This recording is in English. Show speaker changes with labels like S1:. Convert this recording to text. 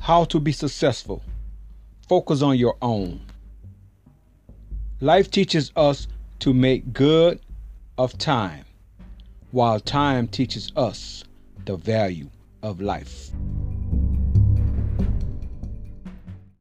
S1: How to be successful. Focus on your own. Life teaches us to make good of time, while time teaches us the value of life.